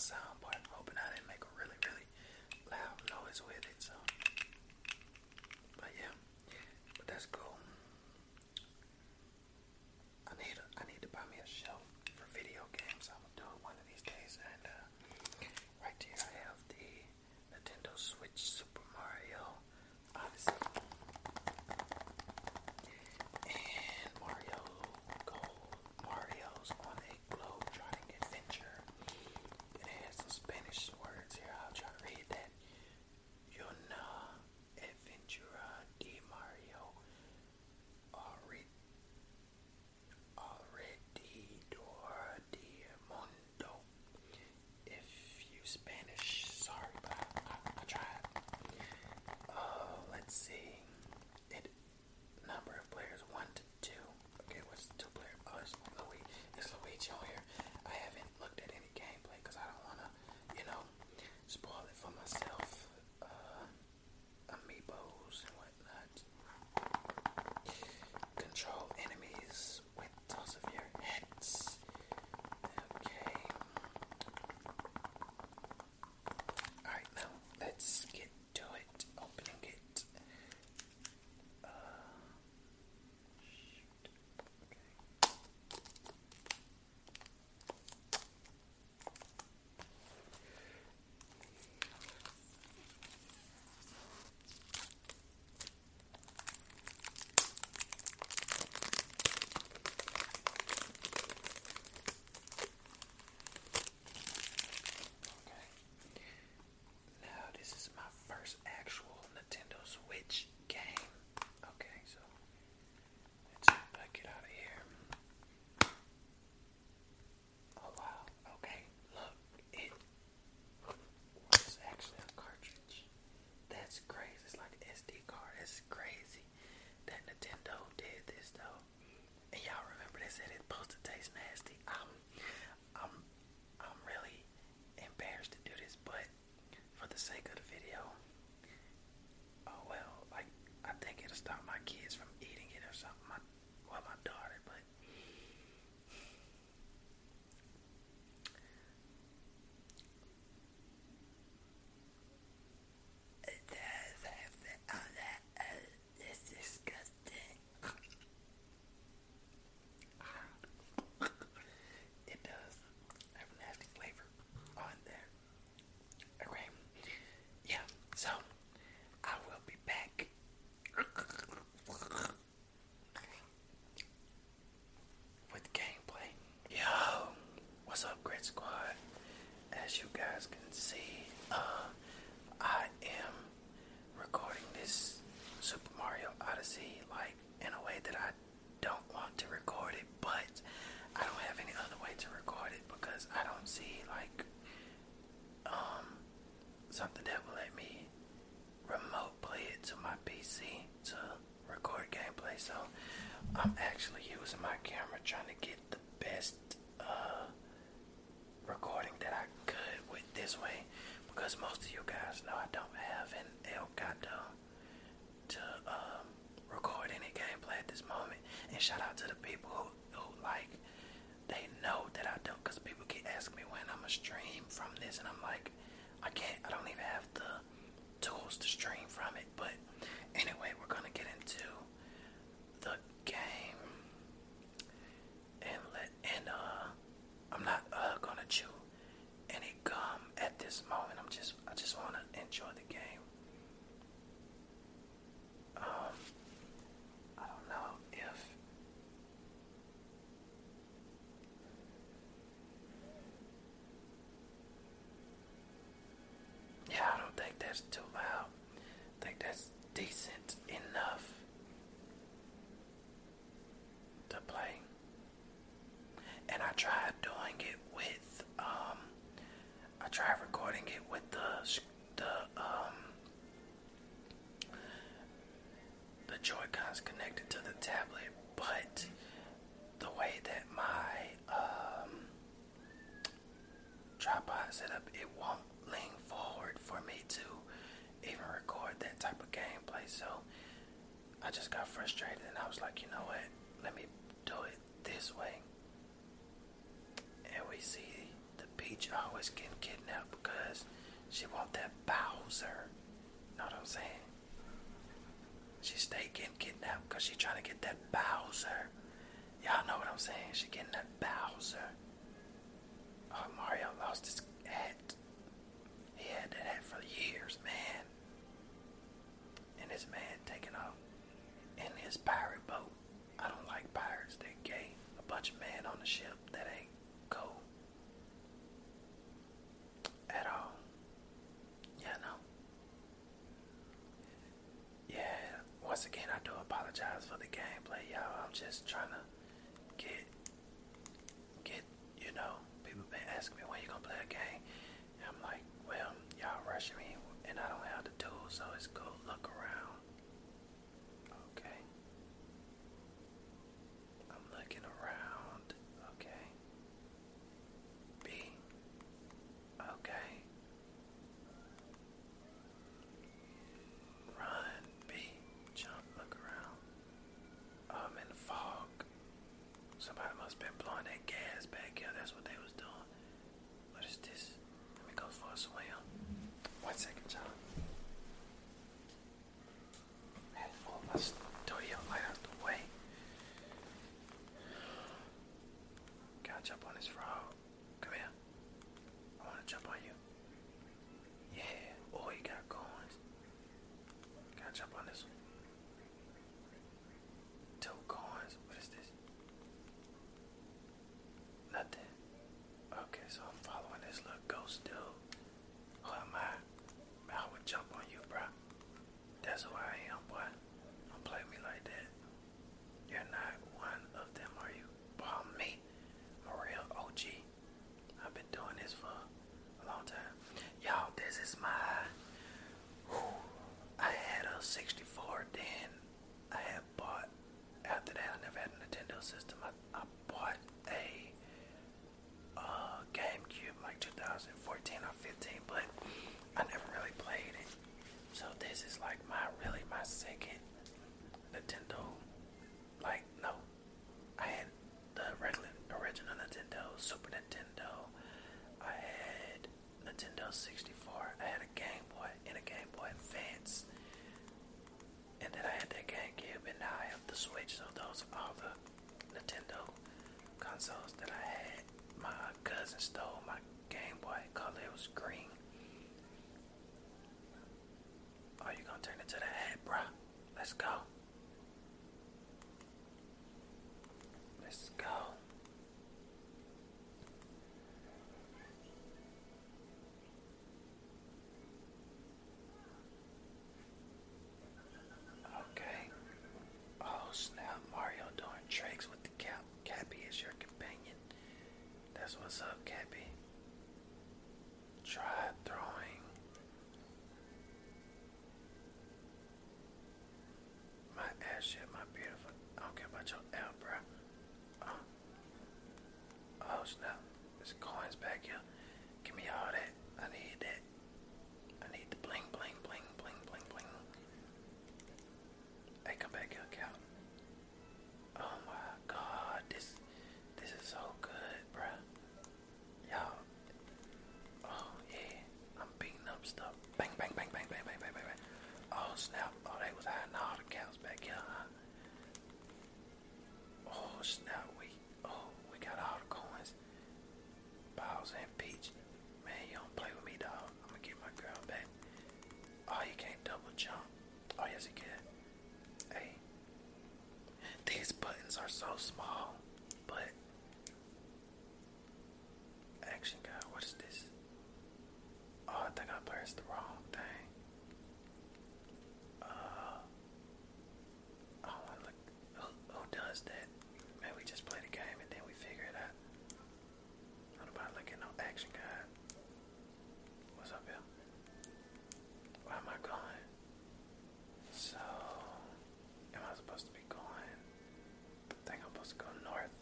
I'm looking at my sound part, hoping I didn't make a really, really loud noise with it. Record gameplay. So I'm actually using my camera trying to get the best uh, recording that I could with this way because most of you guys know I don't have an Elgato to um, record any gameplay at this moment. And shout out to the people who, who like they know that I don't because people keep asking me when I'm a stream from this and I'm like I can't I don't even have the tools to stream from it but anyway we're gonna get into the game and let and uh I'm not uh gonna chew any gum at this moment I'm just I just enjoy the game um I don't know if Yeah, I don't think that's too loud. I think that's decent enough to play. And I tried doing it with, um, I tried recording it with the, the, um, the Joy-Cons connected to the tablet, but the way that my, um, tripod setup, it won't lean forward for me to even record that type of gameplay. So I just got frustrated and I was like, you know what? Let me do it this way. And we see the Peach always getting kidnapped because she want that Bowser. Know what I'm saying? She stay getting kidnapped because she trying to get that Bowser. Y'all know what I'm saying? She getting that Bowser. Oh, Mario lost his hat. He had that hat for years, man. And this man taking off in his pirate boat. I don't like pirates, They're gay. A bunch of men on the ship, that Super Nintendo. I had Nintendo 64. I had a Game Boy and a Game Boy Advance. And then I had that GameCube, and now I have the Switch. So those are all the Nintendo consoles that I had. My cousin stole my Game Boy color. It was green. Are you gonna turn it to the hat, bruh? Let's go. Let's go. Okay. Oh snap, Mario That's what's up, Cappy. Try snap! Oh, they was hiding all the cows back here, huh? Oh snap! We oh we got all the coins. Bowser and Peach. Man, you don't play with me, dog. I'm gonna get my girl back. Oh, you can't double jump. Oh yes, you can. Hey, these buttons are so small, but action guy, what is this? Oh, I think I pressed the wrong thing. Uh, I want to look. Who, who does that? Man, we just play the game and then we figure it out. Not about looking no action guide. What's up here? Where am I going? So, am I supposed to be going? I think I'm supposed to go north.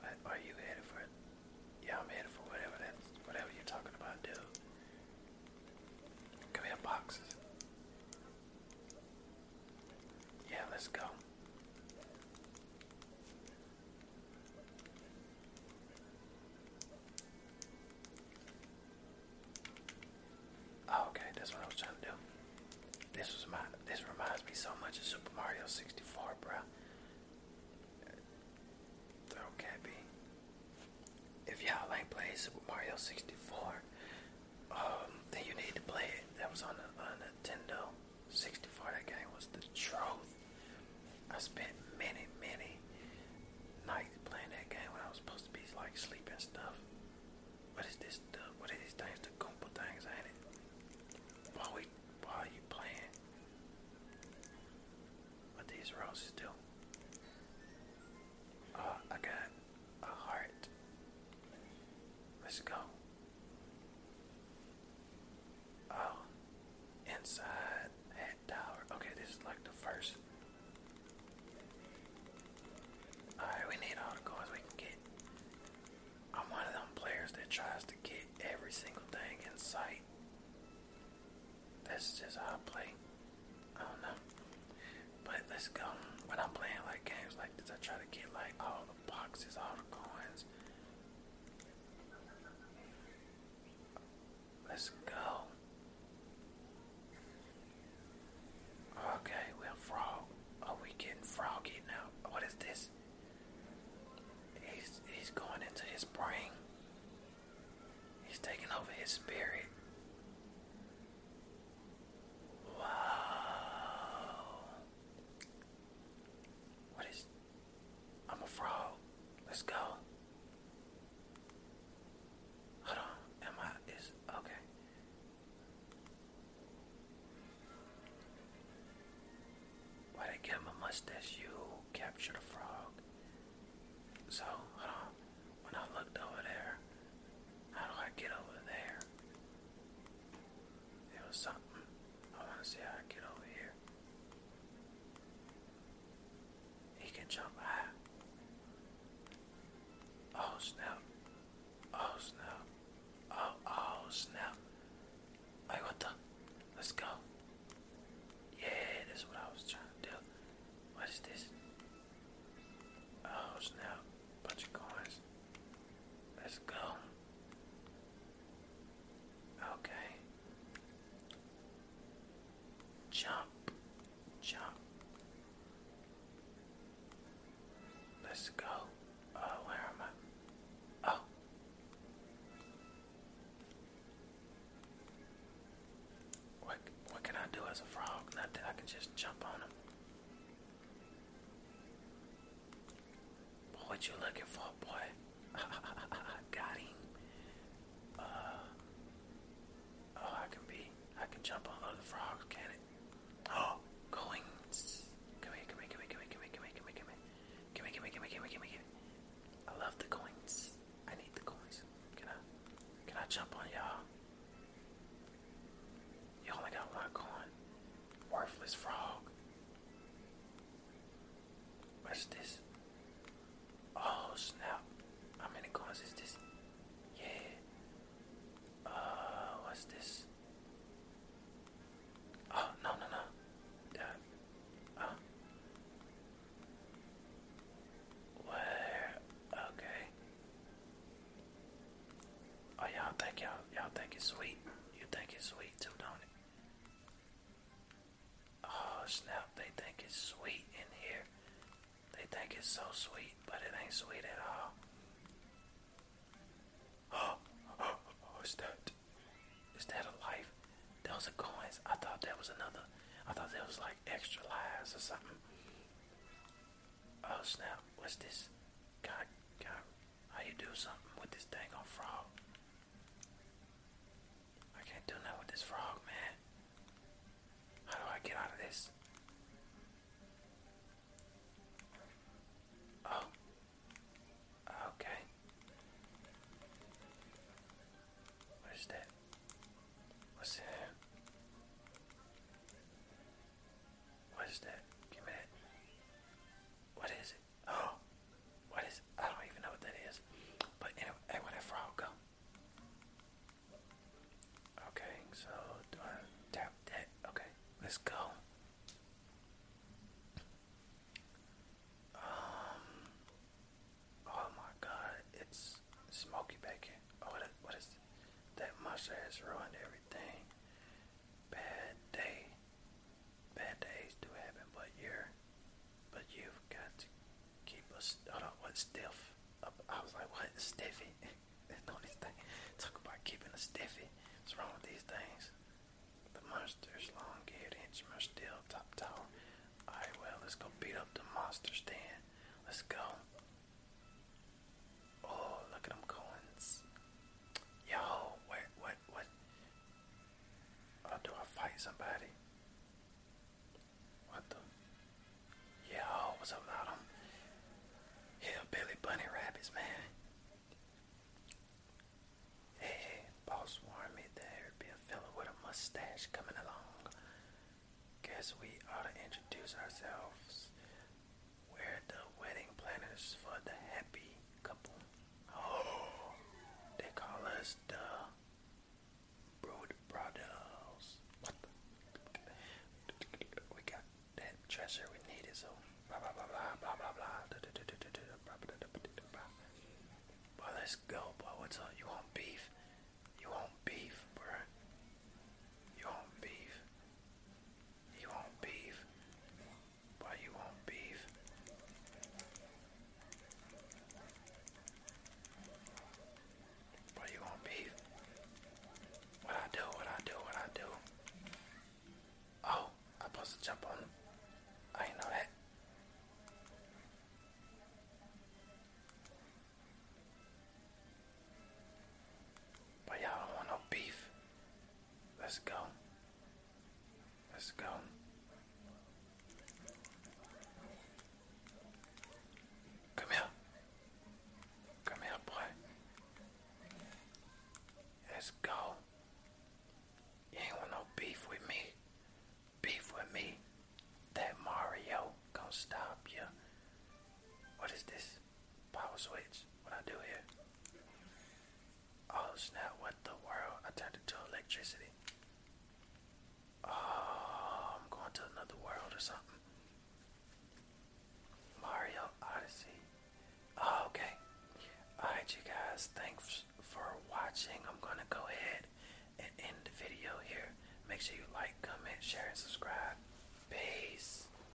What are you headed for? Yeah, I'm headed for whatever that's whatever you're talking about, dude. Come here, boxes. Yeah, let's go. Oh, okay, that's what I was trying to do. This was my. This reminds me so much of Super Mario 64, bro. Throw Cappy. If y'all ain't played Super Mario 64, um, then you need to play it. That was on the on Nintendo 64. That game was the truth. I spent many, many nights playing that game when I was supposed to be like sleeping stuff. What is this? stuff? what are these things? The Goomba things, ain't it? While we, while you playing, what these roses do? Uh, I got a heart. Let's go. Oh, inside hat tower. Okay, this is like the first. Alright, we need all the coins we can get. I'm one of them players that tries to get every single thing in sight. That's just how I play. I don't know. But let's go. When I'm playing like games like this, I try to get like all the boxes, all the coins. Let's go. Okay, we're frog. Oh, we getting froggy now. What is this? He's he's going into his brain. Over his spirit. What is? I'm a frog. Let's go. Hold on. Am I? Is okay. Why mustache? You capture the frog. So, hold on. When I looked over there, how do I get over there? It was something. I want to see how I get over here. He can jump high. Oh snap. Oh snap. Oh, oh snap. Hey, what the? Let's go. Yeah, that's what I was trying to do. What is this? Oh snap. Bunch of coins. Let's go. Okay. Jump. Jump. Let's go. Oh, where am I? Oh. What, what can I do as a frog? Nothing. I can just jump on him. What you looking for, boy? Got him. Uh, oh, I can be. I can jump on other frogs, watch this. Oh snap. How many cars is this? Yeah. Uh what's this? Oh no no no. That uh, uh. Where okay. Oh y'all think y'all y'all think it's sweet. is so sweet, but it ain't sweet at all. Oh, oh what's that? Is that a life? Those are coins. I thought that was another. I thought that was like extra lives or something. Oh snap! What's this? God, God, how you do something with this dang on frog? I can't do nothing with this frog, man. How do I get out of this?